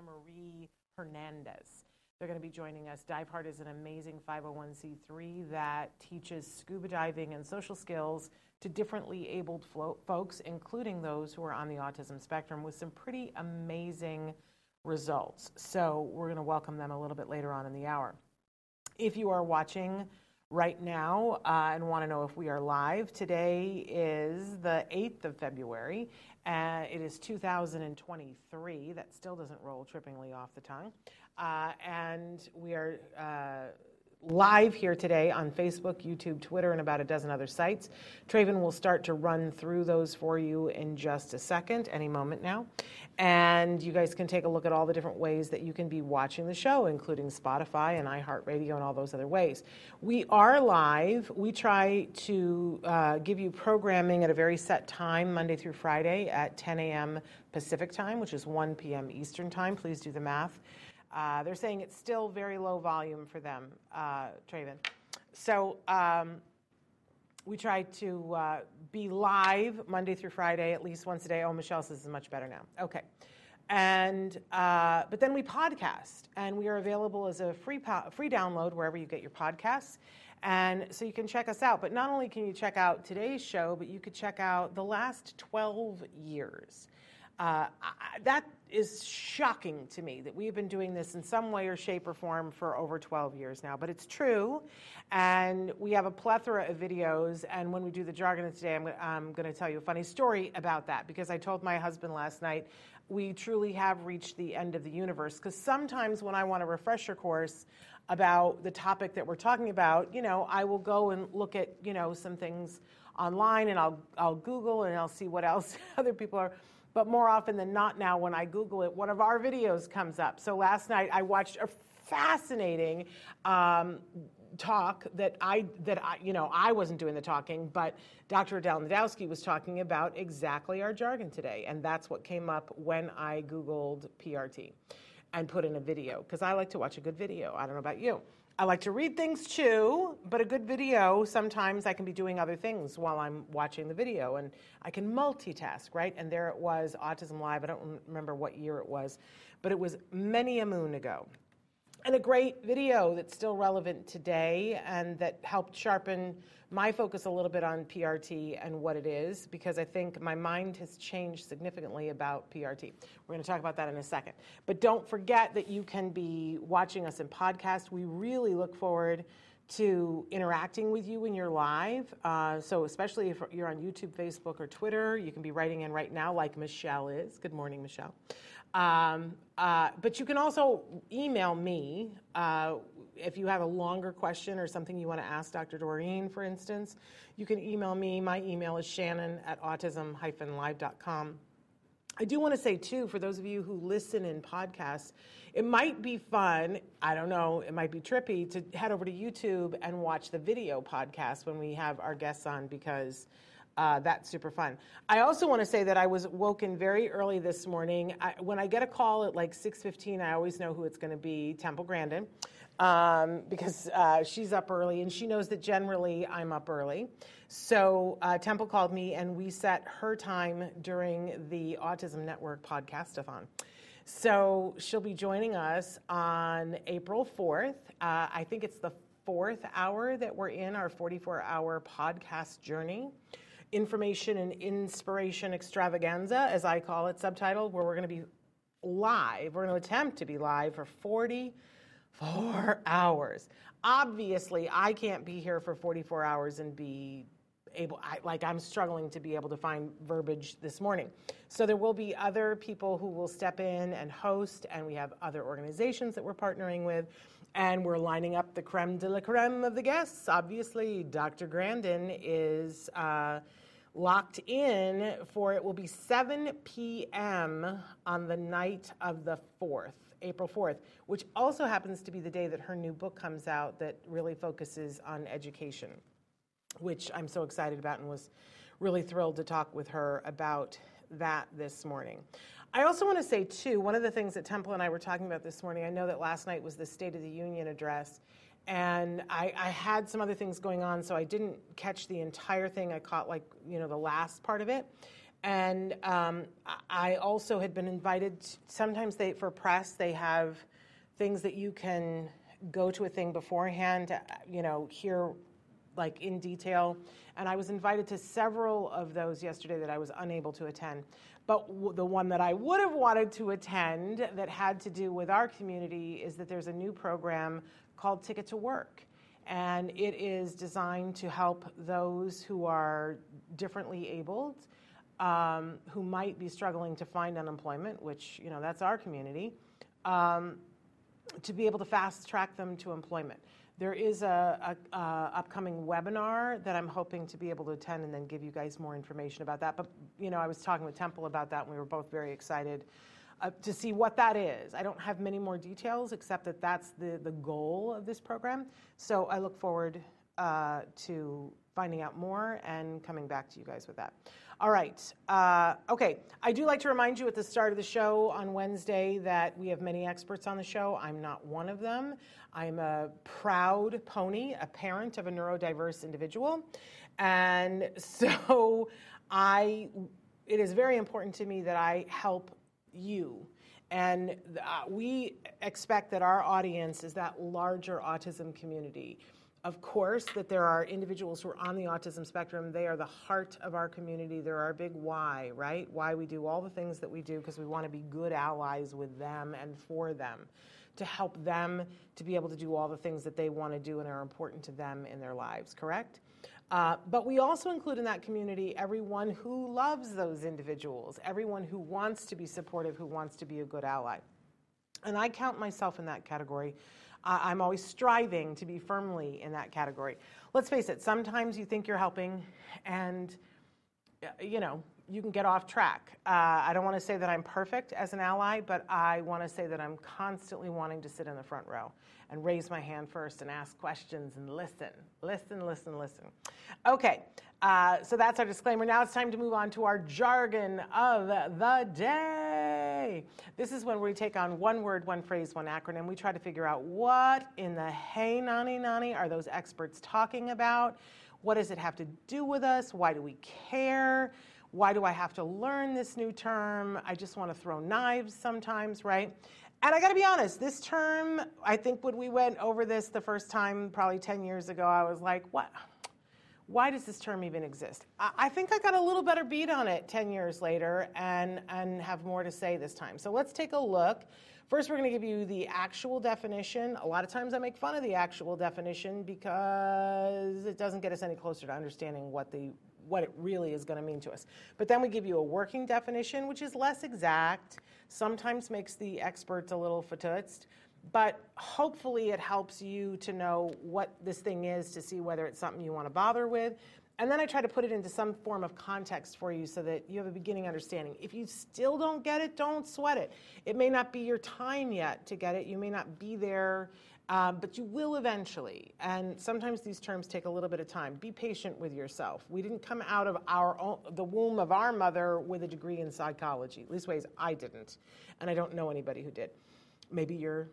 And Tina Marie Hernandez. They're going to be joining us. Diveheart is an amazing 501c3 that teaches scuba diving and social skills to differently abled flo- folks, including those who are on the autism spectrum, with some pretty amazing results. So, we're going to welcome them a little bit later on in the hour. If you are watching right now uh, and want to know if we are live, today is the 8th of February. Uh, it is 2023. That still doesn't roll trippingly off the tongue. Uh, and we are uh, live here today on Facebook, YouTube, Twitter, and about a dozen other sites. Traven will start to run through those for you in just a second, any moment now. And you guys can take a look at all the different ways that you can be watching the show, including Spotify and iHeartRadio and all those other ways. We are live. We try to uh, give you programming at a very set time, Monday through Friday at 10 a.m. Pacific time, which is 1 p.m. Eastern time. Please do the math. Uh, they're saying it's still very low volume for them, uh, Traven. So um, we try to uh, be live Monday through Friday, at least once a day. Oh, Michelle says it's much better now. Okay. And uh, but then we podcast, and we are available as a free po- free download wherever you get your podcasts, and so you can check us out. But not only can you check out today's show, but you could check out the last 12 years. Uh, I, that is shocking to me that we've been doing this in some way or shape or form for over 12 years now, but it's true. And we have a plethora of videos. And when we do the jargon of today, I'm, I'm going to tell you a funny story about that because I told my husband last night we truly have reached the end of the universe. Because sometimes when I want a refresher course about the topic that we're talking about, you know, I will go and look at, you know, some things online and I'll, I'll Google and I'll see what else other people are but more often than not now when I Google it, one of our videos comes up. So last night I watched a fascinating um, talk that I that I you know I wasn't doing the talking, but Dr. Adel Najdowski was talking about exactly our jargon today, and that's what came up when I Googled PRT and put in a video because I like to watch a good video. I don't know about you. I like to read things too, but a good video, sometimes I can be doing other things while I'm watching the video and I can multitask, right? And there it was, Autism Live. I don't remember what year it was, but it was many a moon ago. And a great video that's still relevant today and that helped sharpen my focus a little bit on PRT and what it is, because I think my mind has changed significantly about PRT. We're going to talk about that in a second. But don't forget that you can be watching us in podcast. We really look forward to interacting with you when you're live. Uh, so, especially if you're on YouTube, Facebook, or Twitter, you can be writing in right now, like Michelle is. Good morning, Michelle. Um, uh, but you can also email me uh, if you have a longer question or something you want to ask Dr. Doreen, for instance. You can email me. My email is shannon at autism-live.com. I do want to say, too, for those of you who listen in podcasts, it might be fun, I don't know, it might be trippy to head over to YouTube and watch the video podcast when we have our guests on because uh, that's super fun. I also want to say that I was woken very early this morning. I, when I get a call at like 6:15, I always know who it's going to be. Temple Grandin, um, because uh, she's up early and she knows that generally I'm up early. So uh, Temple called me and we set her time during the Autism Network podcastathon. So she'll be joining us on April 4th. Uh, I think it's the fourth hour that we're in our 44 hour podcast journey information and inspiration extravaganza, as I call it, subtitle, where we're going to be live. We're going to attempt to be live for 44 hours. Obviously, I can't be here for 44 hours and be able I, like i'm struggling to be able to find verbiage this morning so there will be other people who will step in and host and we have other organizations that we're partnering with and we're lining up the creme de la creme of the guests obviously dr grandin is uh, locked in for it will be 7 p.m. on the night of the 4th, April 4th, which also happens to be the day that her new book comes out that really focuses on education, which I'm so excited about and was really thrilled to talk with her about that this morning. I also want to say, too, one of the things that Temple and I were talking about this morning, I know that last night was the State of the Union address, and I, I, had some other things going on, so I didn't catch the entire thing. I caught, like, you know, the last part of it. And um, I also had been invited, sometimes they, for press, they have things that you can go to a thing beforehand, to, you know, hear like in detail. And I was invited to several of those yesterday that I was unable to attend. But w- the one that I would have wanted to attend that had to do with our community is that there's a new program called Ticket to Work. And it is designed to help those who are differently abled, um, who might be struggling to find unemployment, which, you know, that's our community, um, to be able to fast track them to employment. There is a, a, a, upcoming webinar that I'm hoping to be able to attend and then give you guys more information about that. But you know, I was talking with Temple about that, and we were both very excited uh, to see what that is. I don't have many more details except that that's the the goal of this program. So I look forward uh, to finding out more and coming back to you guys with that. All right. Uh, okay. I do like to remind you at the start of the show on Wednesday that we have many experts on the show. I'm not one of them. I'm a proud pony, a parent of a neurodiverse individual. And so I, it is very important to me that I help you. And uh, we expect that our audience is that larger autism community of course, that there are individuals who are on the autism spectrum. They are the heart of our community. They're our big why, right? Why we do all the things that we do because we want to be good allies with them and for them, to help them to be able to do all the things that they want to do and are important to them in their lives, correct? Uh, but we also include in that community everyone who loves those individuals, everyone who wants to be supportive, who wants to be a good ally. And I count myself in that category I'm always striving to be firmly in that category. Let's face it, sometimes you think you're helping and, you know, you can get off track. Uh, I don't want to say that I'm perfect as an ally, but I want to say that I'm constantly wanting to sit in the front row and raise my hand first and ask questions and listen, listen, listen, listen. Okay, uh, so that's our disclaimer. Now it's time to move on to our jargon of the day. This is when we take on one word, one phrase, one acronym. We try to figure out what in the hey nani nani are those experts talking about? What does it have to do with us? Why do we care? Why do I have to learn this new term? I just want to throw knives sometimes, right? And I got to be honest, this term, I think when we went over this the first time, probably 10 years ago, I was like, what? why does this term even exist? I, think I got a little better beat on it 10 years later and, and have more to say this time. So let's take a look. First, we're going to give you the actual definition. A lot of times I make fun of the actual definition because it doesn't get us any closer to understanding what the what it really is going to mean to us. But then we give you a working definition, which is less exact, sometimes makes the experts a little fatoutsed, but hopefully it helps you to know what this thing is to see whether it's something you want to bother with. And then I try to put it into some form of context for you so that you have a beginning understanding. If you still don't get it, don't sweat it. It may not be your time yet to get it. You may not be there, um, but you will eventually. And sometimes these terms take a little bit of time. Be patient with yourself. We didn't come out of our own, the womb of our mother with a degree in psychology. At least ways I didn't, and I don't know anybody who did. Maybe you're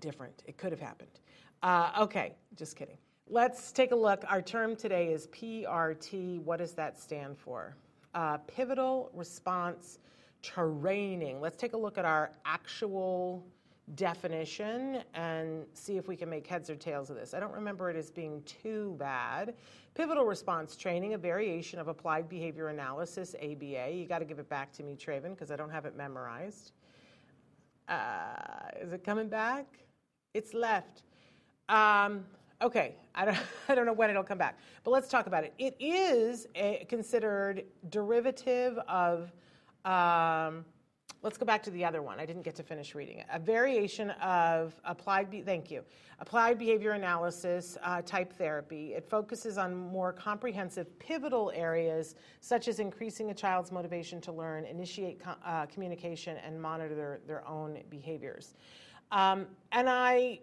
different. It could have happened. Uh, okay, just kidding. Let's take a look. Our term today is PRT. What does that stand for? Uh, pivotal response training. Let's take a look at our actual definition and see if we can make heads or tails of this. I don't remember it as being too bad. Pivotal response training, a variation of applied behavior analysis, ABA. You got to give it back to me, Traven, because I don't have it memorized. Uh, is it coming back? It's left. Um, okay, I don't, I don't know when it'll come back, but let's talk about it. It is a, considered derivative of um, let's go back to the other one. I didn't get to finish reading it. A variation of applied, be- thank you, applied behavior analysis uh, type therapy. It focuses on more comprehensive pivotal areas such as increasing a child's motivation to learn, initiate co- uh, communication, and monitor their, their own behaviors. Um, and I,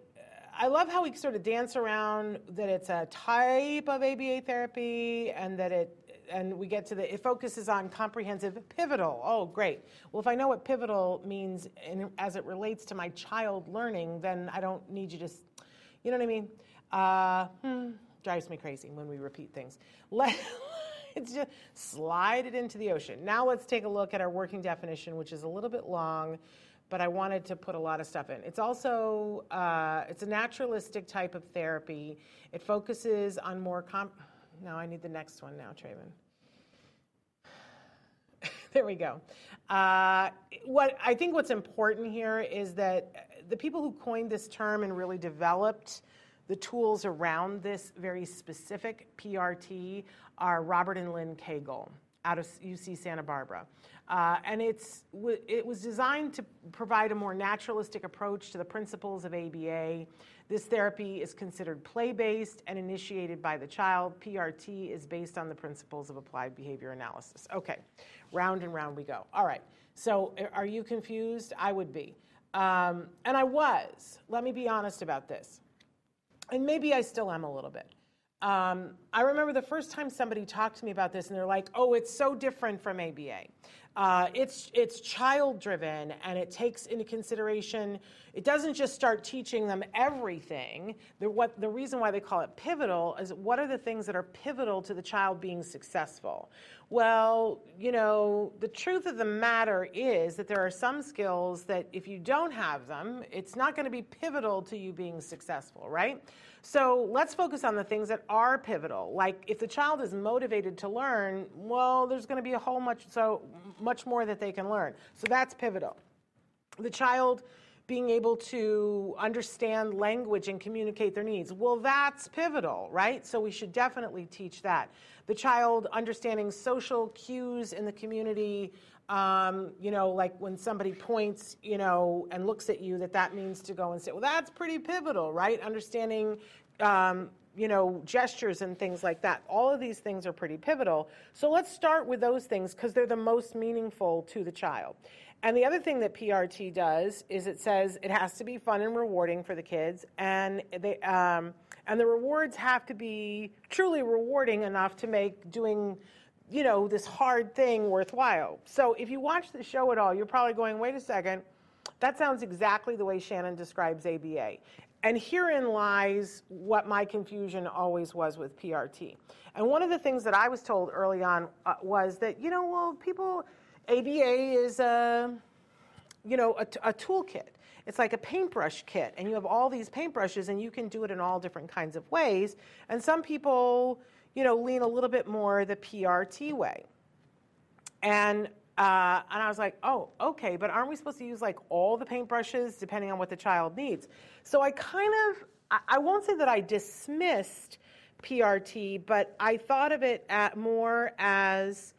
I love how we sort of dance around that it's a type of ABA therapy and that it and we get to the it focuses on comprehensive pivotal oh great well if i know what pivotal means in, as it relates to my child learning then i don't need you to you know what i mean uh, hmm, drives me crazy when we repeat things Let, it's just slide it into the ocean now let's take a look at our working definition which is a little bit long but I wanted to put a lot of stuff in. It's also uh, it's a naturalistic type of therapy. It focuses on more comp. Now I need the next one now, Traven. there we go. Uh, what I think what's important here is that the people who coined this term and really developed the tools around this very specific PRT are Robert and Lynn Koegel out of UC Santa Barbara. Uh, and it's, it was designed to provide a more naturalistic approach to the principles of ABA. This therapy is considered play based and initiated by the child. PRT is based on the principles of applied behavior analysis. Okay, round and round we go. All right, so are you confused? I would be. Um, and I was. Let me be honest about this. And maybe I still am a little bit. Um, I remember the first time somebody talked to me about this, and they're like, "Oh, it's so different from ABA. Uh, it's it's child driven, and it takes into consideration. It doesn't just start teaching them everything. The, what the reason why they call it pivotal is what are the things that are pivotal to the child being successful. Well, you know, the truth of the matter is that there are some skills that if you don't have them, it's not going to be pivotal to you being successful, right? So let's focus on the things that are pivotal. Like if the child is motivated to learn, well, there's going to be a whole much so much more that they can learn. So that's pivotal. The child being able to understand language and communicate their needs. Well, that's pivotal, right? So we should definitely teach that. The child understanding social cues in the community, um, you know, like when somebody points, you know, and looks at you, that that means to go and say, well, that's pretty pivotal, right? Understanding, um, you know, gestures and things like that. All of these things are pretty pivotal. So let's start with those things because they're the most meaningful to the child. And the other thing that PRT does is it says it has to be fun and rewarding for the kids, and they um, and the rewards have to be truly rewarding enough to make doing you know, this hard thing worthwhile. So if you watch the show at all, you're probably going, wait a second, that sounds exactly the way Shannon describes ABA. And herein lies what my confusion always was with PRT. And one of the things that I was told early on uh, was that, you know, well, people, ABA is a, you know, a, a toolkit. It's like a paintbrush kit, and you have all these paintbrushes, and you can do it in all different kinds of ways. And some people, you know, lean a little bit more the PRT way. And uh, and I was like, oh, okay, but aren't we supposed to use like all the paintbrushes depending on what the child needs? So I kind of, I, I won't say that I dismissed PRT, but I thought of it at more as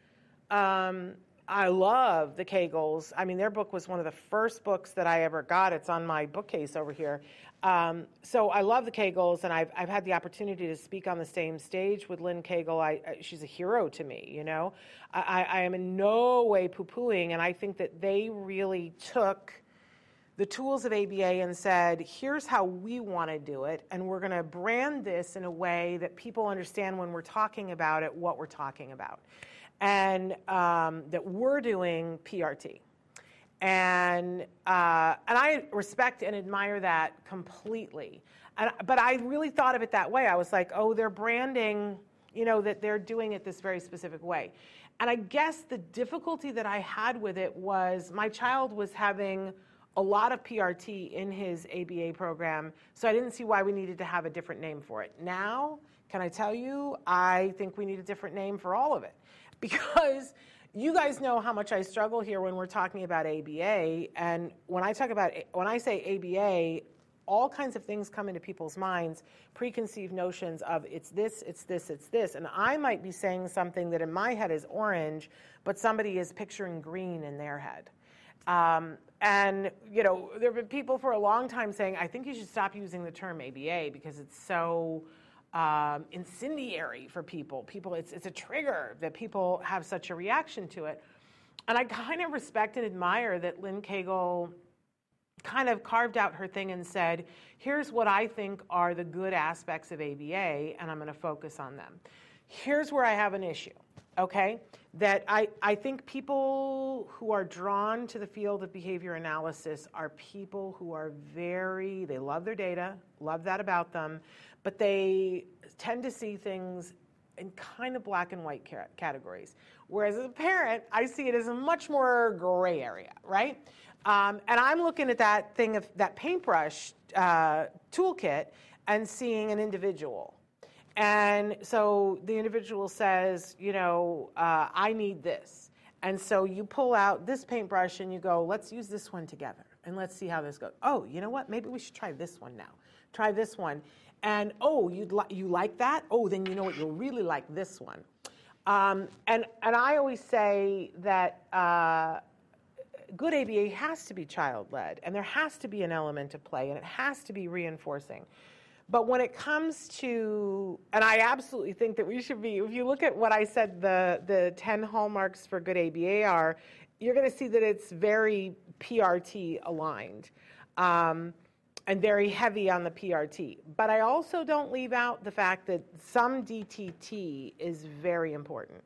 um, I love the Koegels. I mean, their book was one of the first books that I ever got. It's on my bookcase over here. Um, so I love the Koegels, and I've, I've had the opportunity to speak on the same stage with Lynn Koegel. I, I, she's a hero to me, you know. I, I am in no way poo pooing, and I think that they really took the tools of ABA and said, here's how we want to do it, and we're going to brand this in a way that people understand when we're talking about it what we're talking about. And um, that we're doing PRT. And, uh, and I respect and admire that completely. And, but I really thought of it that way. I was like, oh, they're branding, you know, that they're doing it this very specific way. And I guess the difficulty that I had with it was my child was having a lot of PRT in his ABA program, so I didn't see why we needed to have a different name for it. Now, can I tell you, I think we need a different name for all of it because you guys know how much I struggle here when we're talking about ABA. And when I talk about, when I say ABA, all kinds of things come into people's minds, preconceived notions of it's this, it's this, it's this. And I might be saying something that in my head is orange, but somebody is picturing green in their head. Um, and, you know, there have been people for a long time saying, I think you should stop using the term ABA because it's so um, incendiary for people. People, it's, it's a trigger that people have such a reaction to it. And I kind of respect and admire that Lynn Koegel kind of carved out her thing and said, here's what I think are the good aspects of ABA, and I'm going to focus on them. Here's where I have an issue okay? That I, I think people who are drawn to the field of behavior analysis are people who are very, they love their data, love that about them, but they tend to see things in kind of black and white categories. Whereas as a parent, I see it as a much more gray area, right? Um, and I'm looking at that thing of that paintbrush uh, toolkit and seeing an individual and so the individual says, you know, uh, I need this. And so you pull out this paintbrush and you go, let's use this one together and let's see how this goes. Oh, you know what? Maybe we should try this one now. Try this one. And oh, you li- you like that? Oh, then you know what? You'll really like this one. Um, and, and I always say that uh, good ABA has to be child led and there has to be an element of play and it has to be reinforcing. But when it comes to, and I absolutely think that we should be, if you look at what I said the, the 10 hallmarks for good ABA are, you're going to see that it's very PRT aligned um, and very heavy on the PRT. But I also don't leave out the fact that some DTT is very important.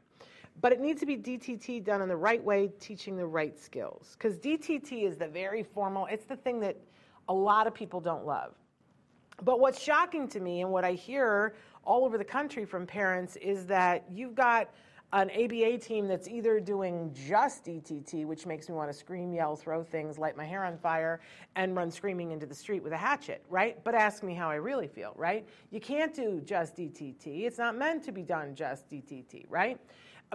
But it needs to be DTT done in the right way, teaching the right skills. Because DTT is the very formal, it's the thing that a lot of people don't love. But what's shocking to me and what I hear all over the country from parents is that you've got an ABA team that's either doing just DTT, which makes me want to scream, yell, throw things, light my hair on fire, and run screaming into the street with a hatchet, right? But ask me how I really feel, right? You can't do just DTT. It's not meant to be done just DTT, right?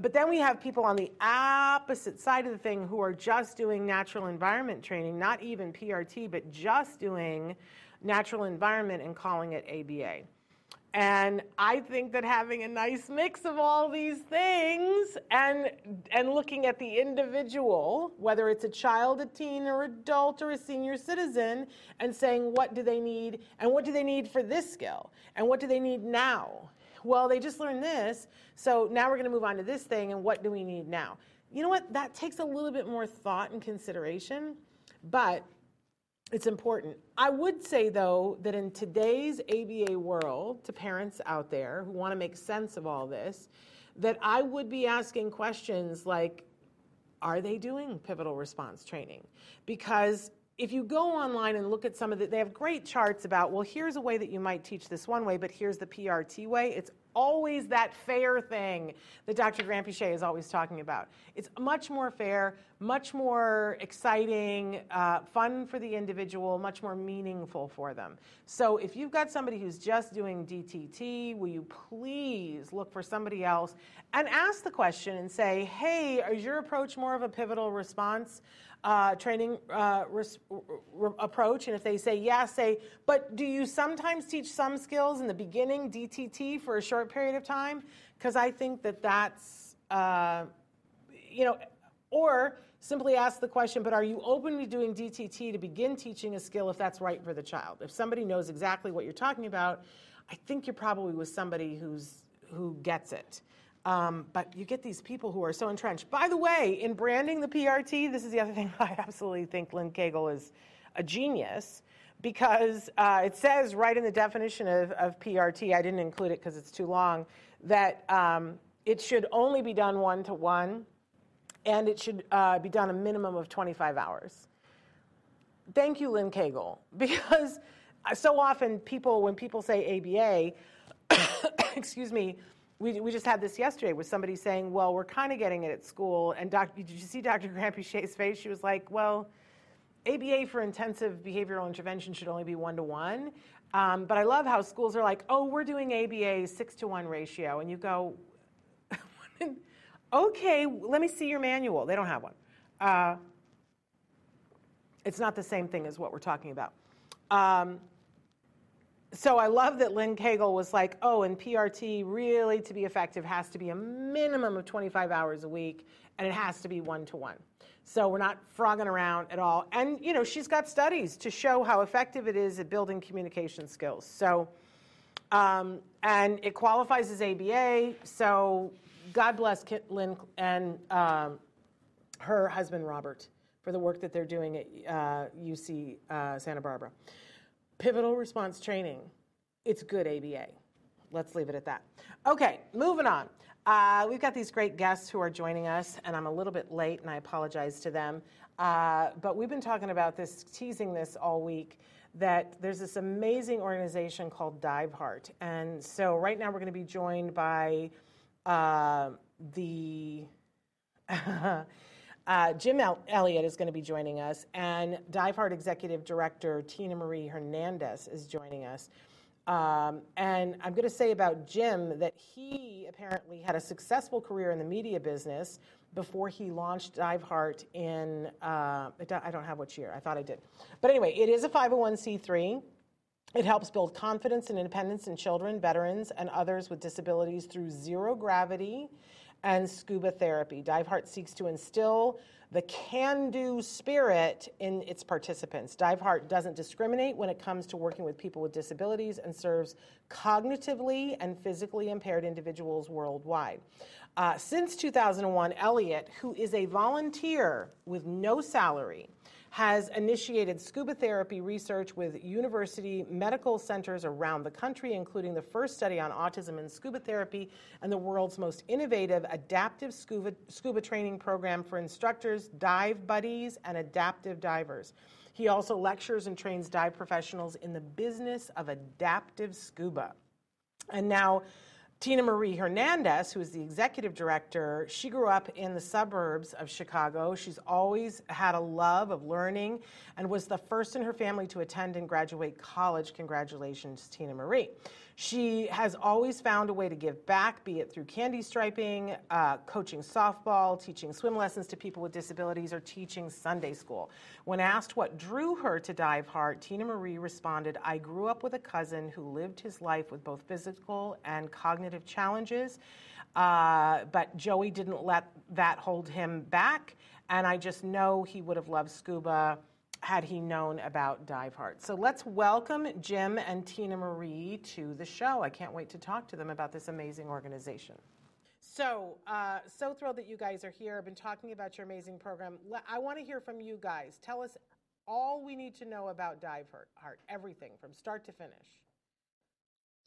But then we have people on the opposite side of the thing who are just doing natural environment training, not even PRT, but just doing natural environment and calling it ABA. And I think that having a nice mix of all these things and, and looking at the individual, whether it's a child, a teen, or adult, or a senior citizen, and saying what do they need and what do they need for this skill and what do they need now? Well, they just learned this, so now we're going to move on to this thing and what do we need now? You know what? That takes a little bit more thought and consideration, but it's important. I would say, though, that in today's ABA world, to parents out there who want to make sense of all this, that I would be asking questions like, are they doing pivotal response training? Because if you go online and look at some of the, they have great charts about, well, here's a way that you might teach this one way, but here's the PRT way. It's always that fair thing that Dr. Granpeesheh is always talking about. It's much more fair, much more exciting, uh, fun for the individual, much more meaningful for them. So if you've got somebody who's just doing DTT, will you please look for somebody else and ask the question and say, hey, is your approach more of a pivotal response? Uh, training uh, res- approach? And if they say yes, say, but do you sometimes teach some skills in the beginning, DTT, for a short period of time? Because I think that that's, uh, you know, or simply ask the question, but are you open to doing DTT to begin teaching a skill if that's right for the child? If somebody knows exactly what you're talking about, I think you're probably with somebody who's who gets it. Um, but you get these people who are so entrenched. By the way, in branding the PRT, this is the other thing I absolutely think Lynn Koegel is a genius because uh, it says right in the definition of, of PRT, I didn't include it because it's too long, that um, it should only be done one to one and it should uh, be done a minimum of 25 hours. Thank you, Lynn Koegel, because so often people, when people say ABA, excuse me, we, we just had this yesterday with somebody saying, well, we're kind of getting it at school. And doc, did you see Dr. Granpeesheh's face? She was like, well, ABA for intensive behavioral intervention should only be one to one. Um, but I love how schools are like, oh, we're doing ABA six to one ratio. And you go, okay, let me see your manual. They don't have one. Uh, it's not the same thing as what we're talking about. Um, so I love that Lynn Koegel was like, oh, and PRT really to be effective has to be a minimum of 25 hours a week, and it has to be one to one. So we're not frogging around at all. And you know, she's got studies to show how effective it is at building communication skills. So, um, and it qualifies as ABA. So God bless Lynn and um, her husband Robert for the work that they're doing at uh, UC uh, Santa Barbara. Pivotal response training. It's good ABA. Let's leave it at that. Okay, moving on. Uh, we've got these great guests who are joining us, and I'm a little bit late, and I apologize to them. Uh, but we've been talking about this, teasing this all week, that there's this amazing organization called Diveheart, And so right now we're going to be joined by uh, the. Uh, Jim El- Elliott is going to be joining us, and Dive Diveheart Executive Director Tina Marie Hernandez is joining us. Um, and I'm going to say about Jim that he apparently had a successful career in the media business before he launched Diveheart in, uh, I don't have which year, I thought I did. But anyway, it is a 501c3. It helps build confidence and independence in children, veterans, and others with disabilities through zero gravity and scuba therapy. Diveheart seeks to instill the can do spirit in its participants. Diveheart doesn't discriminate when it comes to working with people with disabilities and serves cognitively and physically impaired individuals worldwide. Uh, since 2001, Elliott, who is a volunteer with no salary, has initiated scuba therapy research with university medical centers around the country, including the first study on autism and scuba therapy and the world's most innovative adaptive scuba, scuba training program for instructors, dive buddies, and adaptive divers. He also lectures and trains dive professionals in the business of adaptive scuba. And now, Tina Marie Hernandez, who is the executive director, she grew up in the suburbs of Chicago. She's always had a love of learning and was the first in her family to attend and graduate college. Congratulations, Tina Marie. She has always found a way to give back, be it through candy striping, uh, coaching softball, teaching swim lessons to people with disabilities, or teaching Sunday school. When asked what drew her to Diveheart, Tina Marie responded, I grew up with a cousin who lived his life with both physical and cognitive challenges. Uh, but Joey didn't let that hold him back, and I just know he would have loved scuba had he known about Diveheart. So let's welcome Jim and Tina Marie to the show. I can't wait to talk to them about this amazing organization. So, uh, so thrilled that you guys are here. I've been talking about your amazing program. I want to hear from you guys. Tell us all we need to know about Dive Heart, everything from start to finish.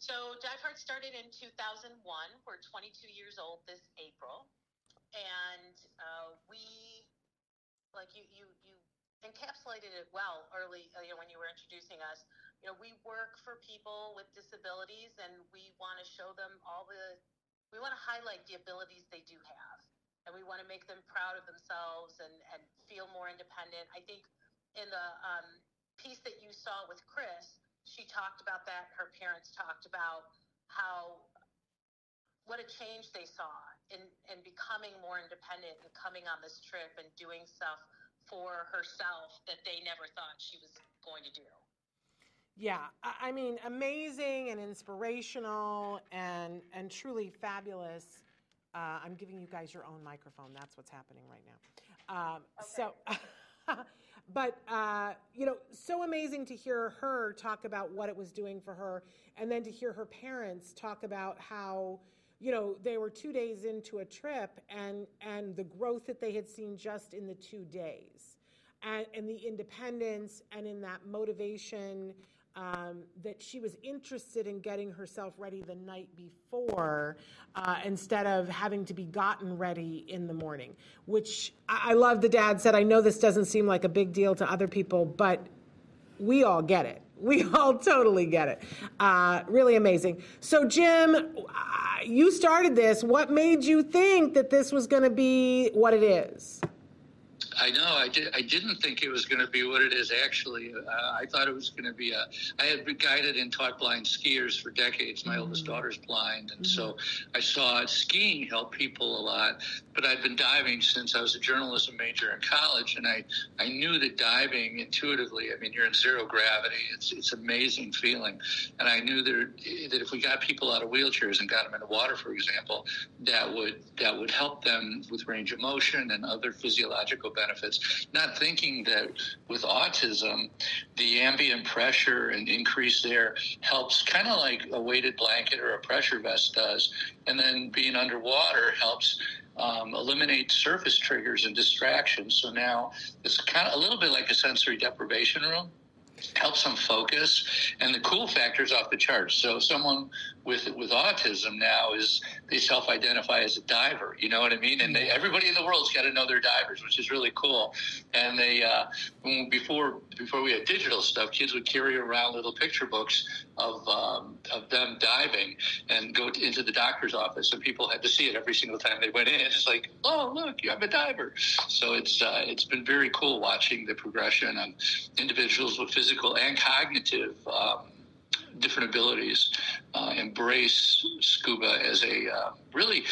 So, Diveheart started in 2001. We're 22 years old this April. And uh, we, like you, you, you encapsulated it well early, uh, you know, when you were introducing us. You know, we work for people with disabilities, and we want to show them all the, we want to highlight the abilities they do have, and we want to make them proud of themselves and and feel more independent. I think in the um, piece that you saw with Chris, she talked about that. Her parents talked about how what a change they saw in, in becoming more independent and coming on this trip and doing stuff for herself that they never thought she was going to do. Yeah, I mean, amazing and inspirational and and truly fabulous. Uh, I'm giving you guys your own microphone. That's what's happening right now. Um, okay. So, but uh, you know, so amazing to hear her talk about what it was doing for her, and then to hear her parents talk about how you know they were two days into a trip and and the growth that they had seen just in the two days and, and the independence and in that motivation um, that she was interested in getting herself ready the night before uh, instead of having to be gotten ready in the morning which I, I love the dad said i know this doesn't seem like a big deal to other people but we all get it we all totally get it. Uh, really amazing. So, Jim, uh, you started this. What made you think that this was going to be what it is? I know. I did. I didn't think it was going to be what it is. Actually, uh, I thought it was going to be a. I had been guided and taught blind skiers for decades. My mm-hmm. oldest daughter's blind, and mm-hmm. so I saw skiing help people a lot. But I'd been diving since I was a journalism major in college, and I I knew that diving intuitively. I mean, you're in zero gravity. It's it's amazing feeling, and I knew that that if we got people out of wheelchairs and got them in the water, for example, that would that would help them with range of motion and other physiological benefits not thinking that with autism, the ambient pressure and increase there helps kind of like a weighted blanket or a pressure vest does. And then being underwater helps um, eliminate surface triggers and distractions. So now it's kind of a little bit like a sensory deprivation room. Helps them focus. And the cool factors off the charts. So someone with with autism now is they self-identify as a diver you know what i mean? And they, everybody in the world's got to know they're divers which is really cool. And they uh, before before we had digital stuff kids would carry around little picture books of um, of them diving and go into the doctor's office and people had to see it every single time they went in it's like oh look you have a diver so it's uh, it's been very cool watching the progression of individuals with physical and cognitive um, different abilities uh, embrace scuba as a uh, really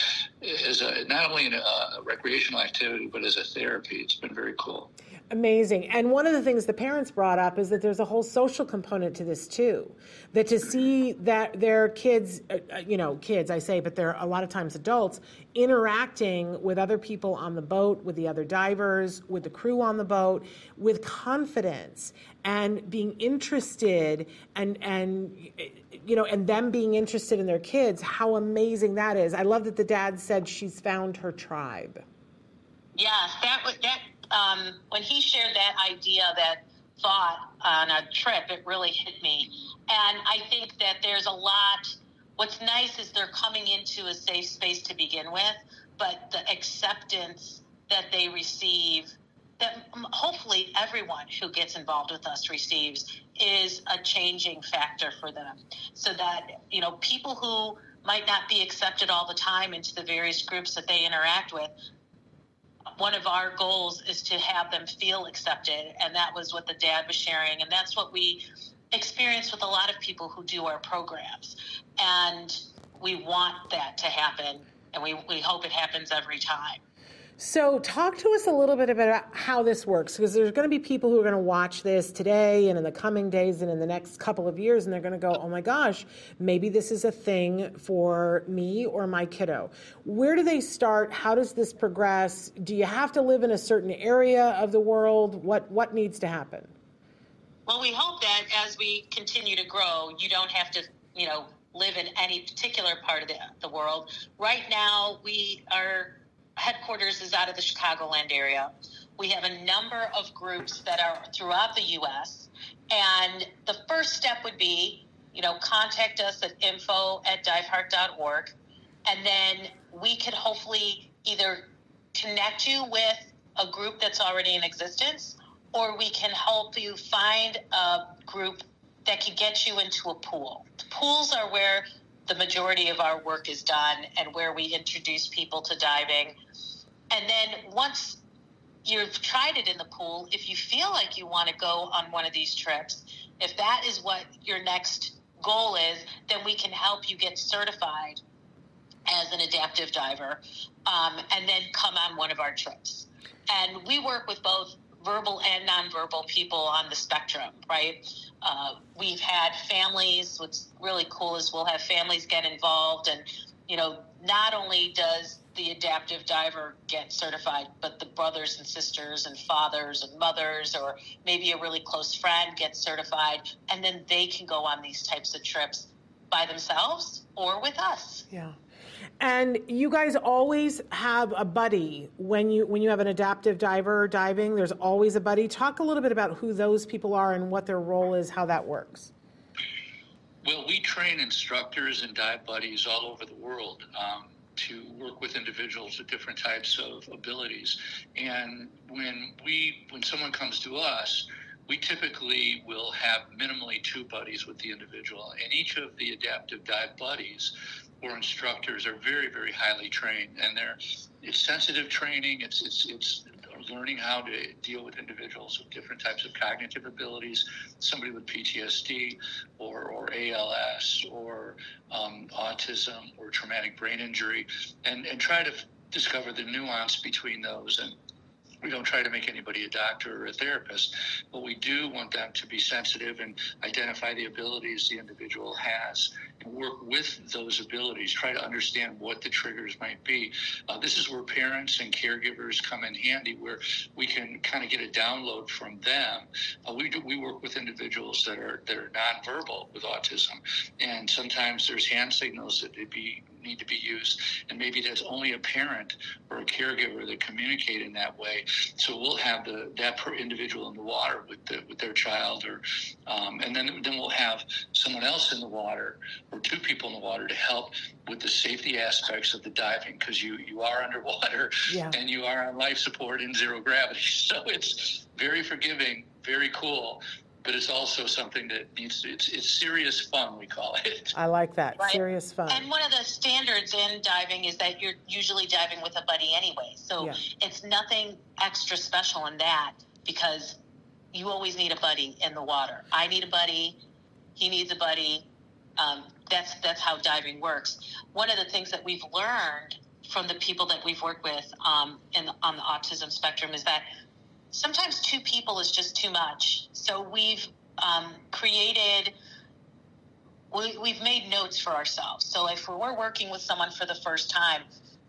as a not only a, a recreational activity but as a therapy. It's been very cool. Amazing. And one of the things the parents brought up is that there's a whole social component to this too. That to see that their kids, uh, uh, you know, kids, I say, but they're a lot of times adults, interacting with other people on the boat, with the other divers, with the crew on the boat, with confidence and being interested and, and, you know, and them being interested in their kids, how amazing that is. I love that the dad said she's found her tribe. Yeah, that, was that um, when he shared that idea, that thought on a trip, it really hit me. And I think that there's a lot. What's nice is they're coming into a safe space to begin with, but the acceptance that they receive, that hopefully everyone who gets involved with us receives, is a changing factor for them. So that, you know, people who might not be accepted all the time into the various groups that they interact with, one of our goals is to have them feel accepted. And that was what the dad was sharing. And that's what we experience with a lot of people who do our programs. And we want that to happen. And we, we hope it happens every time. So, talk to us a little bit about how this works because there's going to be people who are going to watch this today and in the coming days and in the next couple of years, and they're going to go, oh my gosh, maybe this is a thing for me or my kiddo. Where do they start? How does this progress? Do you have to live in a certain area of the world? What, what needs to happen? Well, we hope that as we continue to grow, you don't have to, you know, live in any particular part of the, the world. Right now, we are headquarters is out of the Chicagoland area. We have a number of groups that are throughout the U.S. And the first step would be, you know, contact us at info at diveheart.org. And then we could hopefully either connect you with a group that's already in existence, or we can help you find a group that can get you into a pool. Pools are where the majority of our work is done and where we introduce people to diving. And then once you've tried it in the pool, if you feel like you want to go on one of these trips, if that is what your next goal is, then we can help you get certified as an adaptive diver um, and then come on one of our trips. And we work with both verbal and nonverbal people on the spectrum, right? Uh, we've had families. What's really cool is we'll have families get involved, and you know, not only does the adaptive diver get certified, but the brothers and sisters and fathers and mothers, or maybe a really close friend gets certified, and then they can go on these types of trips by themselves or with us. Yeah. And you guys always have a buddy when you when you have an adaptive diver diving. There's always a buddy. Talk a little bit about who those people are and what their role is, how that works. Well, we train instructors and dive buddies all over the world um, to work with individuals with different types of abilities. And when we when someone comes to us, we typically will have minimally two buddies with the individual, and each of the adaptive dive buddies or instructors are very, very highly trained, and they're it's sensitive training. It's it's it's learning how to deal with individuals with different types of cognitive abilities, somebody with PTSD or, or ALS or um, autism or traumatic brain injury, and, and try to discover the nuance between those and we don't try to make anybody a doctor or a therapist, but we do want them to be sensitive and identify the abilities the individual has and work with those abilities, try to understand what the triggers might be. Uh, this is where parents and caregivers come in handy, where we can kind of get a download from them. Uh, we do, we work with individuals that are that are nonverbal with autism, and sometimes there's hand signals that they be need to be used, and maybe that's only a parent or a caregiver that communicate in that way. So we'll have the that per individual in the water with the, with their child, or um, and then then we'll have someone else in the water or two people in the water to help with the safety aspects of the diving because you you are underwater yeah. and you are on life support in zero gravity. So it's very forgiving, very cool but it's also something that needs to, it's, it's serious fun, we call it. I like that. Right? Serious fun. And one of the standards in diving is that you're usually diving with a buddy anyway. So yeah. it's nothing extra special in that because you always need a buddy in the water. I need a buddy. He needs a buddy. Um, that's, that's how diving works. One of the things that we've learned from the people that we've worked with um, in, on the autism spectrum is that sometimes two people is just too much. So we've um, created, we, we've made notes for ourselves. So if we're working with someone for the first time,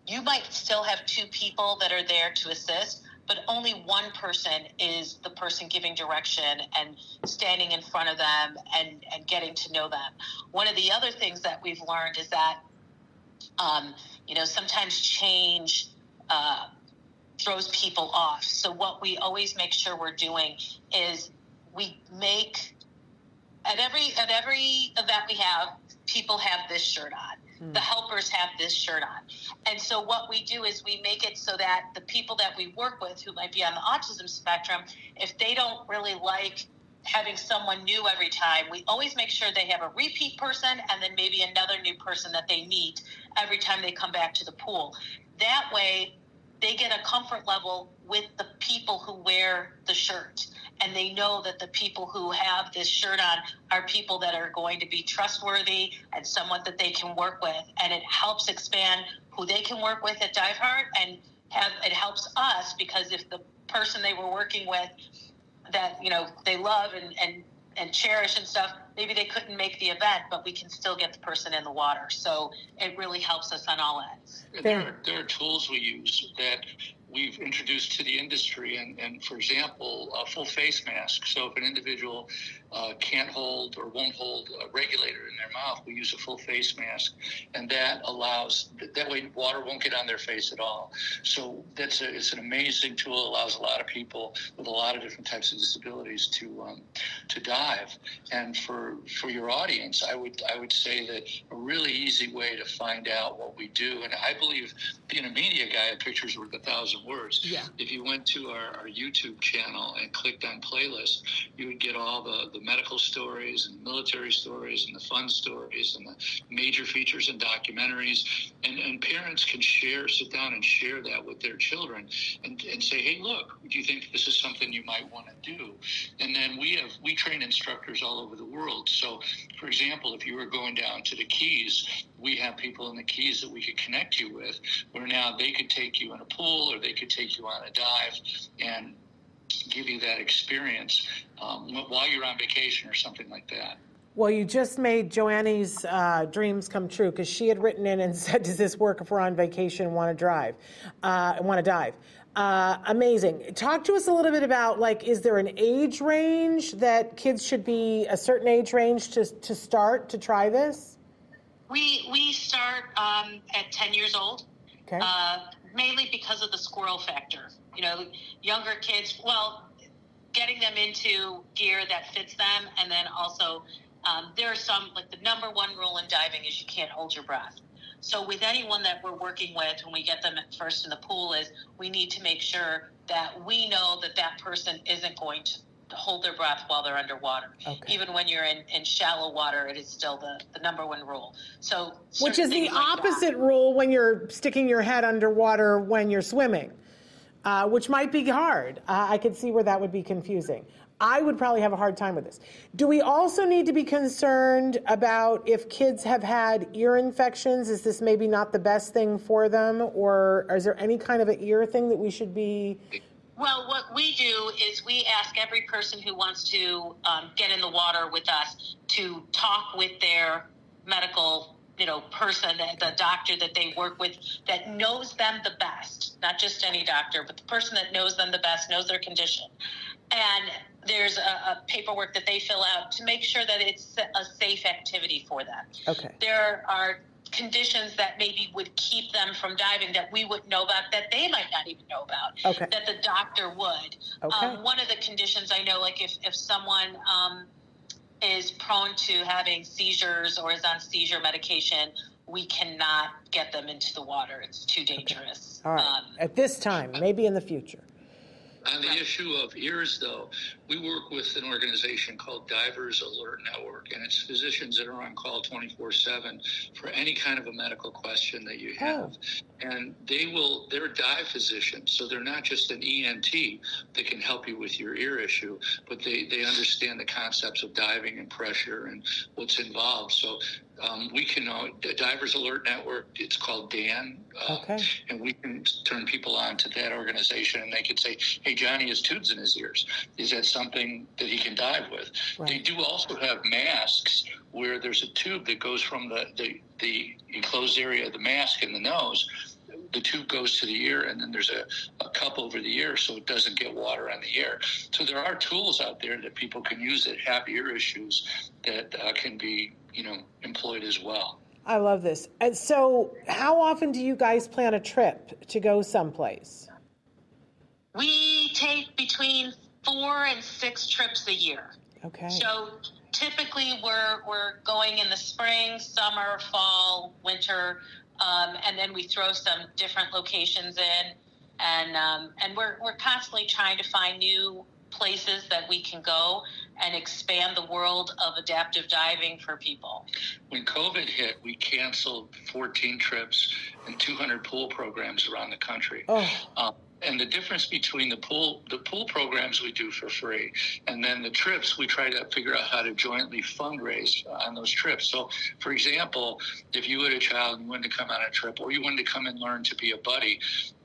you might still have two people that are there to assist, but only one person is the person giving direction and standing in front of them and, and getting to know them. One of the other things that we've learned is that, um, you know, sometimes change uh, throws people off. So what we always make sure we're doing is we make at every at every event we have, people have this shirt on. Mm. The helpers have this shirt on. And so what we do is we make it so that the people that we work with who might be on the autism spectrum, if they don't really like having someone new every time, we always make sure they have a repeat person and then maybe another new person that they meet every time they come back to the pool. That way they get a comfort level with the people who wear the shirt. And they know that the people who have this shirt on are people that are going to be trustworthy and someone that they can work with. And it helps expand who they can work with at Diveheart and have it helps us because if the person they were working with that you know they love and, and and cherish and stuff, maybe they couldn't make the event, but we can still get the person in the water. So it really helps us on all ends. There are, there are tools we use that we've introduced to the industry, and, and for example, a full face mask. So if an individual uh, can't hold or won't hold a regulator in their mouth, we use a full face mask, and that allows that way water won't get on their face at all. So that's a, it's an amazing tool. It allows a lot of people with a lot of different types of disabilities to um, to dive. And for for your audience, I would I would say that a really easy way to find out what we do, and I believe being a media guy, a picture's worth a thousand words. Yeah. If you went to our, our YouTube channel and clicked on playlist, you would get all the the medical stories and military stories and the fun stories and the major features and documentaries. And, and parents can share, sit down and share that with their children and, and say, hey, look, do you think this is something you might want to do? And then we have, we train instructors all over the world. So, for example, if you were going down to the Keys, we have people in the Keys that we could connect you with where now they could take you in a pool or they could take you on a dive and give you that experience um, while you're on vacation or something like that. Well, you just made Joanne's uh, dreams come true because she had written in and said, "Does this work if we're on vacation and want to drive, uh, want to dive?" Uh, amazing. Talk to us a little bit about like, is there an age range that kids should be a certain age range to to start to try this? We we start um, at ten years old. Okay. Uh, mainly because of the squirrel factor. You know, younger kids. Well, getting them into gear that fits them, and then also um, there are some like the number one rule in diving is you can't hold your breath. So with anyone that we're working with when we get them first in the pool is we need to make sure that we know that that person isn't going to hold their breath while they're underwater. Okay. Even when you're in, in shallow water, it is still the, the number one rule. So which is the opposite that, rule when you're sticking your head underwater when you're swimming uh, which might be hard. Uh, I could see where that would be confusing. I would probably have a hard time with this. Do we also need to be concerned about if kids have had ear infections? Is this maybe not the best thing for them? Or is there any kind of an ear thing that we should be? Well, what we do is we ask every person who wants to um, get in the water with us to talk with their medical you know person the doctor that they work with that knows them the best not just any doctor but the person that knows them the best knows their condition and there's a, a, paperwork that they fill out to make sure that it's a safe activity for them. Okay. There are conditions that maybe would keep them from diving that we wouldn't know about that they might not even know about okay. that the doctor would okay. Um, one of the conditions i know like if, if someone um, is prone to having seizures or is on seizure medication we cannot get them into the water. It's too dangerous. Okay. all right. Um, at this time maybe in the future. On the issue of ears, though, we work with an organization called Divers Alert Network, and it's physicians that are on call 24 7 for any kind of a medical question that you have. Oh. And they will, they're dive physicians, so they're not just an ENT that can help you with your ear issue, but they, they understand the concepts of diving and pressure and what's involved. So um, we can uh, Divers Alert Network. It's called Dan, uh, okay. and we can turn people on to that organization, and they can say, "Hey, Johnny has tubes in his ears. Is that something that he can dive with?" Right. They do also have masks where there's a tube that goes from the, the the enclosed area of the mask in the nose the tube goes to the ear and then there's a, a cup over the ear so it doesn't get water on the ear. So there are tools out there that people can use that have ear issues that uh, can be, you know, employed as well. I love this. And so, how often do you guys plan a trip to go someplace? We take between four and six trips a year. Okay. So typically we're we're going in the spring, summer, fall, winter. Um, and then we throw some different locations in, and um, and we're we're constantly trying to find new places that we can go and expand the world of adaptive diving for people. When COVID hit, we canceled 14 trips and 200 pool programs around the country. Oh. Um, and the difference between the pool the pool programs we do for free and then the trips we try to figure out how to jointly fundraise on those trips. So for example if you had a child and wanted to come on a trip or you wanted to come and learn to be a buddy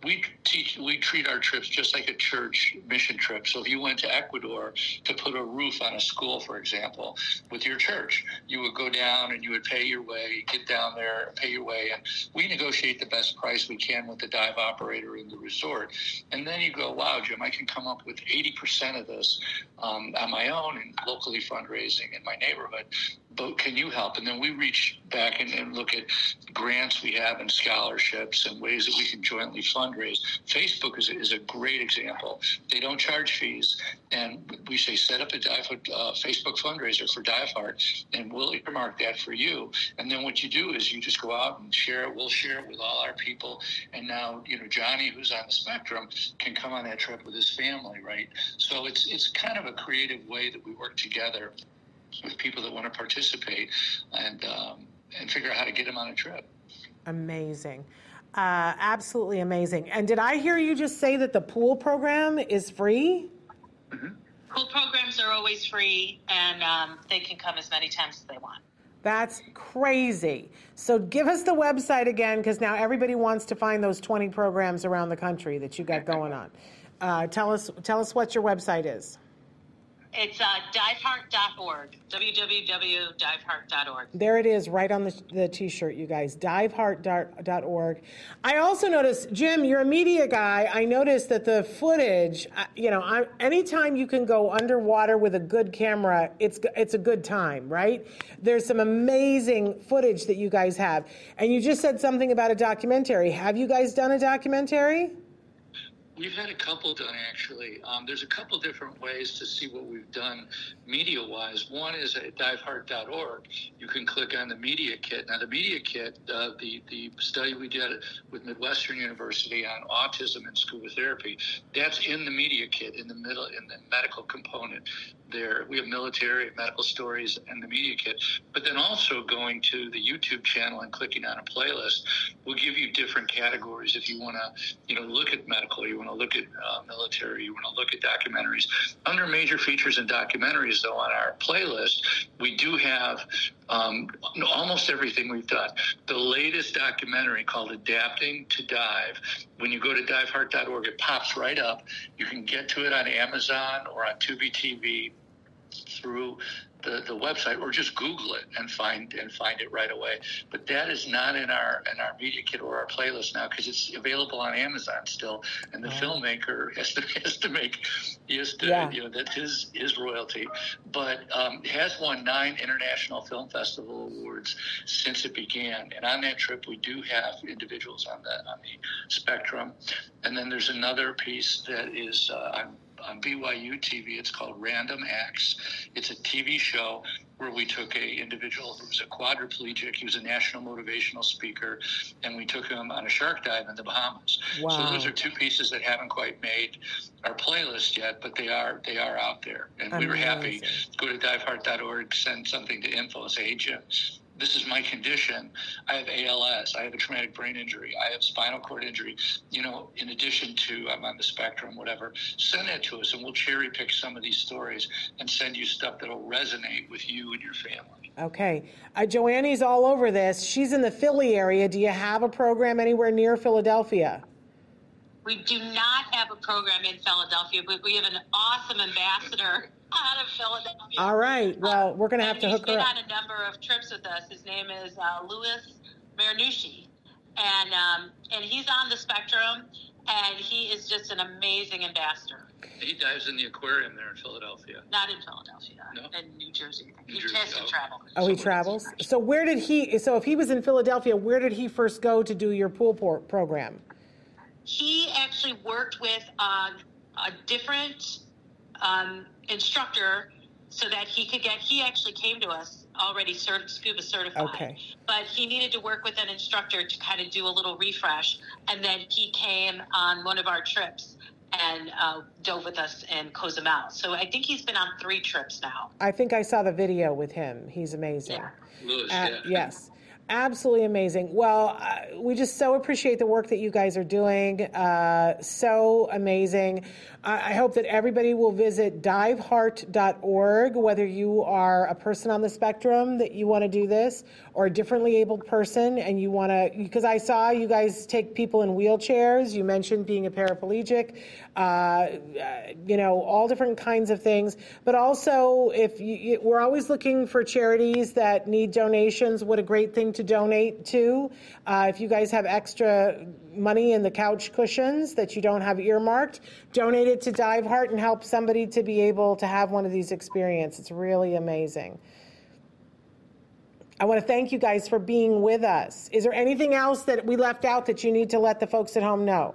we teach we treat our trips just like a church mission trip. So if you went to ecuador to put a roof on a school for example with your church you would go down and you would pay your way get down there pay your way. And we negotiate the best price we can with the dive operator in the resort. And then you go wow jim i can come up with 80% of this um, on my own and locally fundraising in my neighborhood but can you help? And then we reach back and, and, look at grants we have and scholarships and ways that we can jointly fundraise. Facebook is a, is a great example. They don't charge fees, and we say set up a uh, Facebook fundraiser for Dive and we'll earmark that for you. And then what you do is you just go out and share it. We'll share it with all our people. And now you know Johnny, who's on the spectrum, can come on that trip with his family, right? So it's it's kind of a creative way that we work together with people that want to participate and um, and figure out how to get them on a trip. Amazing. Uh, absolutely amazing. And did I hear you just say that the pool program is free? Mm-hmm. Pool programs are always free, and um, they can come as many times as they want. That's crazy. So give us the website again, because now everybody wants to find those 20 programs around the country that you got going on. Uh, tell us, tell us what your website is. It's uh, diveheart.org, www.diveheart.org. There it is, right on the, the t shirt, you guys. Diveheart.org. I also noticed, Jim, you're a media guy. I noticed that the footage, uh, you know, I, anytime you can go underwater with a good camera, it's, it's a good time, right? There's some amazing footage that you guys have. And you just said something about a documentary. Have you guys done a documentary? We've had a couple done actually. Um, there's a couple different ways to see what we've done media wise. One is at diveheart.org. You can click on the media kit. Now, the media kit, uh, the, the study we did with Midwestern University on autism and scuba therapy, that's in the media kit in the middle, in the medical component there. We have military, medical stories, and the media kit. But then also going to the YouTube channel and clicking on a playlist will give you different categories if you want to, you know, look at medical, you want to look at uh, military, you want to look at documentaries. Under major features and documentaries, though, on our playlist, we do have um, almost everything we've done. The latest documentary called Adapting to Dive, when you go to diveheart.org, it pops right up. You can get to it on Amazon or on Tubi TV through the, the website or just Google it and find and find it right away. But that is not in our in our media kit or our playlist now because it's available on Amazon still, and the filmmaker has to has to make he has to Yeah. you know that's his his royalty. But um, has won nine international film festival awards since it began, and on that trip we do have individuals on the on the spectrum, and then there's another piece that is uh, on on BYU TV. It's called Random Acts. It's a TV show where we took a individual who was a quadriplegic. He was a national motivational speaker, and we took him on a shark dive in the Bahamas. So those are two pieces that haven't quite made our playlist yet, but they are they are out there. And we were happy. Go to diveheart.org, send something to info, say, hey Jim. This is my condition. I have ALS. I have a traumatic brain injury. I have spinal cord injury. You know, in addition to I'm on the spectrum, whatever. Send that to us, and we'll cherry pick some of these stories and send you stuff that'll resonate with you and your family. Okay. Uh, Joanne's all over this. She's in the Philly area. Do you have a program anywhere near Philadelphia? We do not have a program in Philadelphia, but we have an awesome ambassador out of Philadelphia. All right. Well, we're going to have to hook her up. on a number of trips with us. His name is uh, Louis Marinucci, and um, and he's on the spectrum, and he is just an amazing ambassador. He dives in the aquarium there in Philadelphia. Not in Philadelphia, No? in New Jersey. New he Jersey, has to oh. travel. Oh, he travels. So where did he? So if he was in Philadelphia, where did he first go to do your pool por- program? he actually worked with um, a different um, instructor so that he could get he actually came to us already cert- scuba certified Okay. but he needed to work with an instructor to kind of do a little refresh and then he came on one of our trips and uh, dove with us in Cozumel. So I think he's been on three trips now. I think I saw the video with him. He's amazing. Yeah. Lewis, Uh, yeah. yes. Absolutely amazing. Well, uh, we just so appreciate the work that you guys are doing. Uh, so amazing. I, hope that everybody will visit diveheart.org, whether you are a person on the spectrum that you want to do this or a differently abled person and you want to, because I saw you guys take people in wheelchairs. You mentioned being a paraplegic, uh, you know, all different kinds of things. But also, if you- we're always looking for charities that need donations, what a great thing to donate to. Uh, if you guys have extra money in the couch cushions that you don't have earmarked, donate to Diveheart and help somebody to be able to have one of these experiences. It's really amazing. I want to thank you guys for being with us. Is there anything else that we left out that you need to let the folks at home know?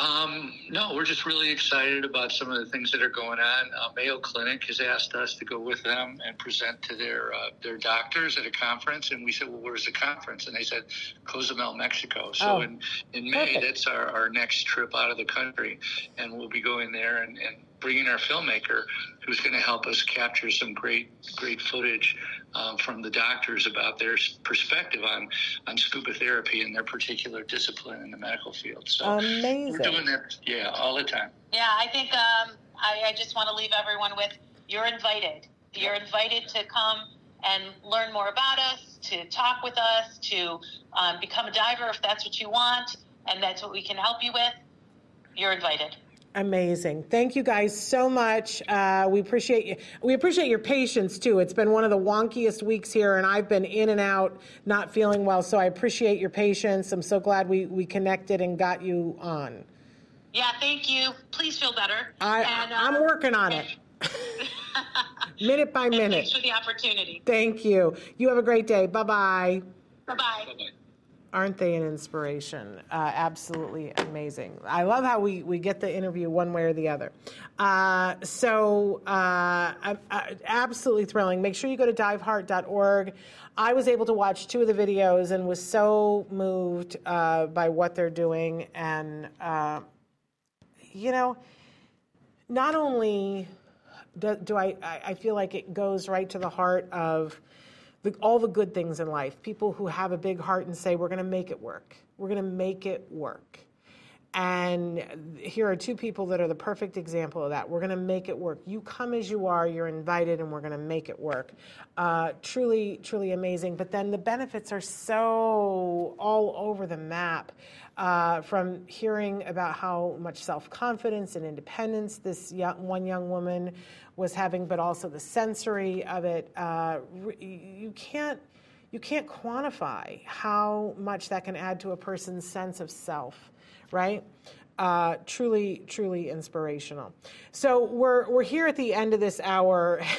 Um, no, we're just really excited about some of the things that are going on. Uh, Mayo Clinic has asked us to go with them and present to their uh, their doctors at a conference, and we said, "Well, where's the conference?" And they said, "Cozumel, Mexico." So Oh, in in May, perfect. that's our, our next trip out of the country, and we'll be going there and, and bringing our filmmaker, who's going to help us capture some great great footage um, from the doctors about their perspective on on scuba therapy and their particular discipline in the medical field. So. Amazing. We're doing that, yeah, all the time. Yeah, I think um, I, I just want to leave everyone with you're invited. You're invited to come and learn more about us, to talk with us, to um, become a diver if that's what you want, and that's what we can help you with. You're invited. Amazing. Thank you guys so much. Uh, we appreciate you. We appreciate your patience too. It's been one of the wonkiest weeks here, and I've been in and out, not feeling well. So I appreciate your patience. I'm so glad we, we connected and got you on. Yeah, thank you. Please feel better. I, And, I'm um, working on it, minute by minute. Thanks for the opportunity. Thank you. You have a great day. Bye bye. Bye bye. Aren't they an inspiration? Uh, absolutely amazing. I love how we, we get the interview one way or the other. Uh, so, uh, I- absolutely thrilling. Make sure you go to diveheart.org. I was able to watch two of the videos and was so moved uh, by what they're doing. And, uh, you know, not only do, do I I feel like it goes right to the heart of the, all the good things in life. People who have a big heart and say, we're going to make it work. We're going to make it work. And here are two people that are the perfect example of that. We're going to make it work. You come as you are, you're invited, and we're going to make it work. Uh, truly, truly amazing. But then the benefits are so all over the map. Uh, from hearing about how much self confidence and independence this young, one young woman was having, but also the sensory of it, uh, you can't you can't quantify how much that can add to a person's sense of self right? Uh, truly, truly inspirational. So we're we're here at the end of this hour.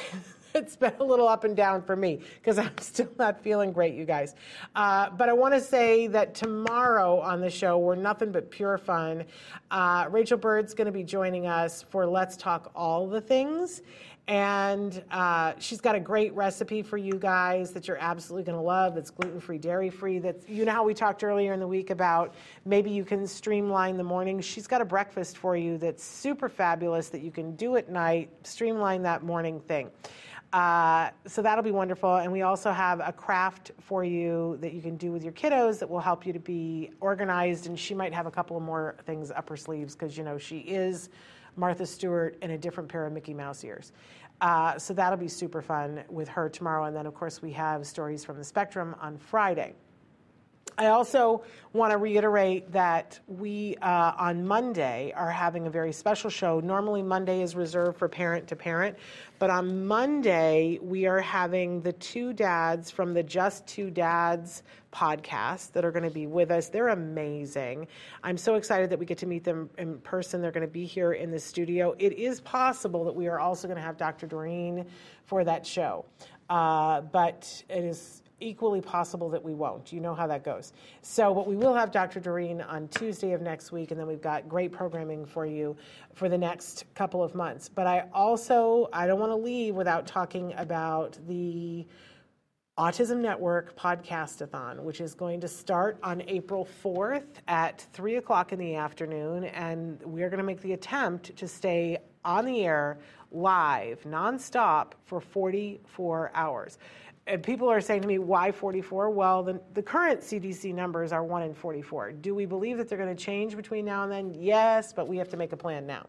it's been a little up and down for me because I'm still not feeling great, you guys. Uh, but I want to say that tomorrow on the show, we're nothing but pure fun. Uh, Rachel Bird's going to be joining us for Let's Talk All the Things. And uh, she's got a great recipe for you guys that you're absolutely going to love. That's gluten free, dairy free. That's you know how we talked earlier in the week about maybe you can streamline the morning. She's got a breakfast for you that's super fabulous that you can do at night. Streamline that morning thing. Uh, so that'll be wonderful. And we also have a craft for you that you can do with your kiddos that will help you to be organized. And she might have a couple more things up her sleeves because you know she is Martha Stewart in a different pair of Mickey Mouse ears. Uh, so that'll be super fun with her tomorrow. And then, of course, we have stories from the spectrum on Friday. I also want to reiterate that we uh, on Monday are having a very special show. Normally, Monday is reserved for parent to parent, but on Monday, we are having the two dads from the Just Two Dads podcast that are going to be with us. They're amazing. I'm so excited that we get to meet them in person. They're going to be here in the studio. It is possible that we are also going to have Dr. Doreen for that show. Uh, but it is equally possible that we won't. You know how that goes. So, but we will have Dr. Doreen on Tuesday of next week, and then we've got great programming for you for the next couple of months. But I also I don't want to leave without talking about the Autism Network podcastathon, which is going to start on April 4th at 3 o'clock in the afternoon. And we're going to make the attempt to stay on the air live, nonstop, for 44 hours and people are saying to me, why 44? Well, the, the current CDC numbers are 1 in 44. Do we believe that they're going to change between now and then? Yes, but we have to make a plan now.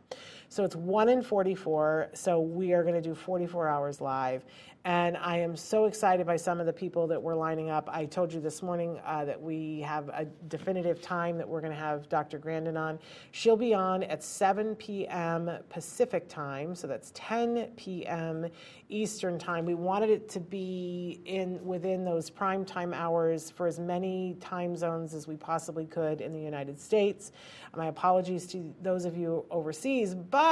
So it's 1 in 44. So we are going to do 44 hours live. And I am so excited by some of the people that we're lining up. I told you this morning uh, that we have a definitive time that we're going to have Dr. Grandin on. She'll be on at 7 p.m. Pacific time, so that's 10 p.m. Eastern time. We wanted it to be in within those prime time hours for as many time zones as we possibly could in the United States. My apologies to those of you overseas, but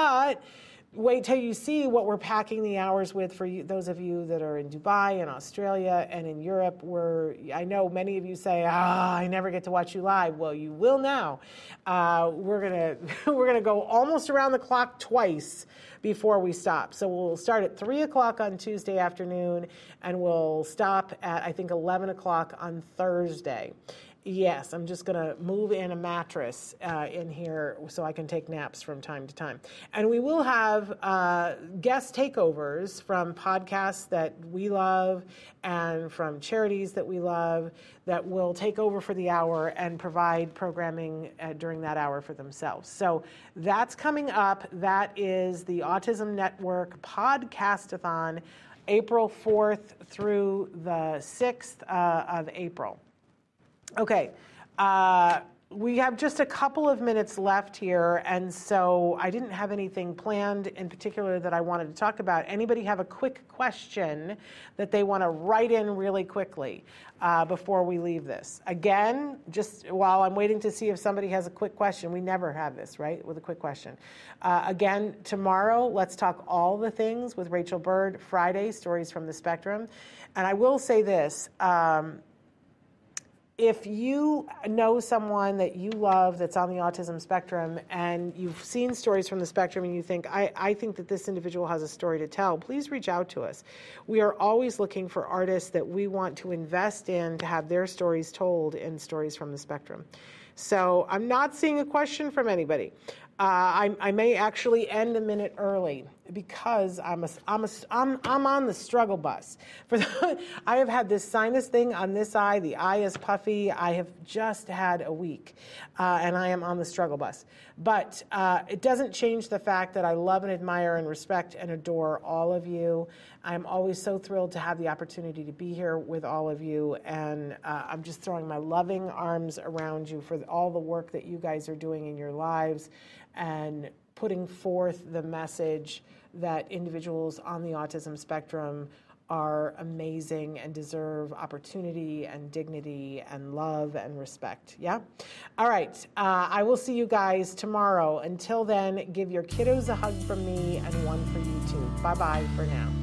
wait till you see what we're packing the hours with for you, those of you that are in Dubai and Australia and in Europe. Where I know many of you say, "Ah, I never get to watch you live." Well, you will now. Uh, we're gonna we're gonna go almost around the clock twice before we stop. So we'll start at three o'clock on Tuesday afternoon, and we'll stop at I think eleven o'clock on Thursday. Yes, I'm just going to move in a mattress uh, in here so I can take naps from time to time. And we will have uh, guest takeovers from podcasts that we love and from charities that we love that will take over for the hour and provide programming uh, during that hour for themselves. So that's coming up. That is the Autism Network Podcastathon, April 4th through the 6th uh, of April. Okay. Uh, we have just a couple of minutes left here, and so I didn't have anything planned in particular that I wanted to talk about. Anybody have a quick question that they want to write in really quickly uh, before we leave this? Again, just while I'm waiting to see if somebody has a quick question, we never have this, right, with a quick question. Uh, again, tomorrow, let's talk all the things with Rachel Bird. Friday, stories from the spectrum. And I will say this. Um, if you know someone that you love that's on the autism spectrum and you've seen stories from the spectrum and you think, I, I think that this individual has a story to tell, please reach out to us. We are always looking for artists that we want to invest in to have their stories told in Stories from the Spectrum. So I'm not seeing a question from anybody. Uh, I, I, may actually end a minute early because I'm a, I'm a, I'm, I'm on the struggle bus. For the, I have had this sinus thing on this eye. The eye is puffy. I have just had a week, uh, and I am on the struggle bus. But uh, it doesn't change the fact that I love and admire and respect and adore all of you. I'm always so thrilled to have the opportunity to be here with all of you, and uh, I'm just throwing my loving arms around you for all the work that you guys are doing in your lives and putting forth the message that individuals on the autism spectrum are amazing and deserve opportunity and dignity and love and respect. Yeah? All right. Uh, I will see you guys tomorrow. Until then, give your kiddos a hug from me and one for you too. Bye bye for now.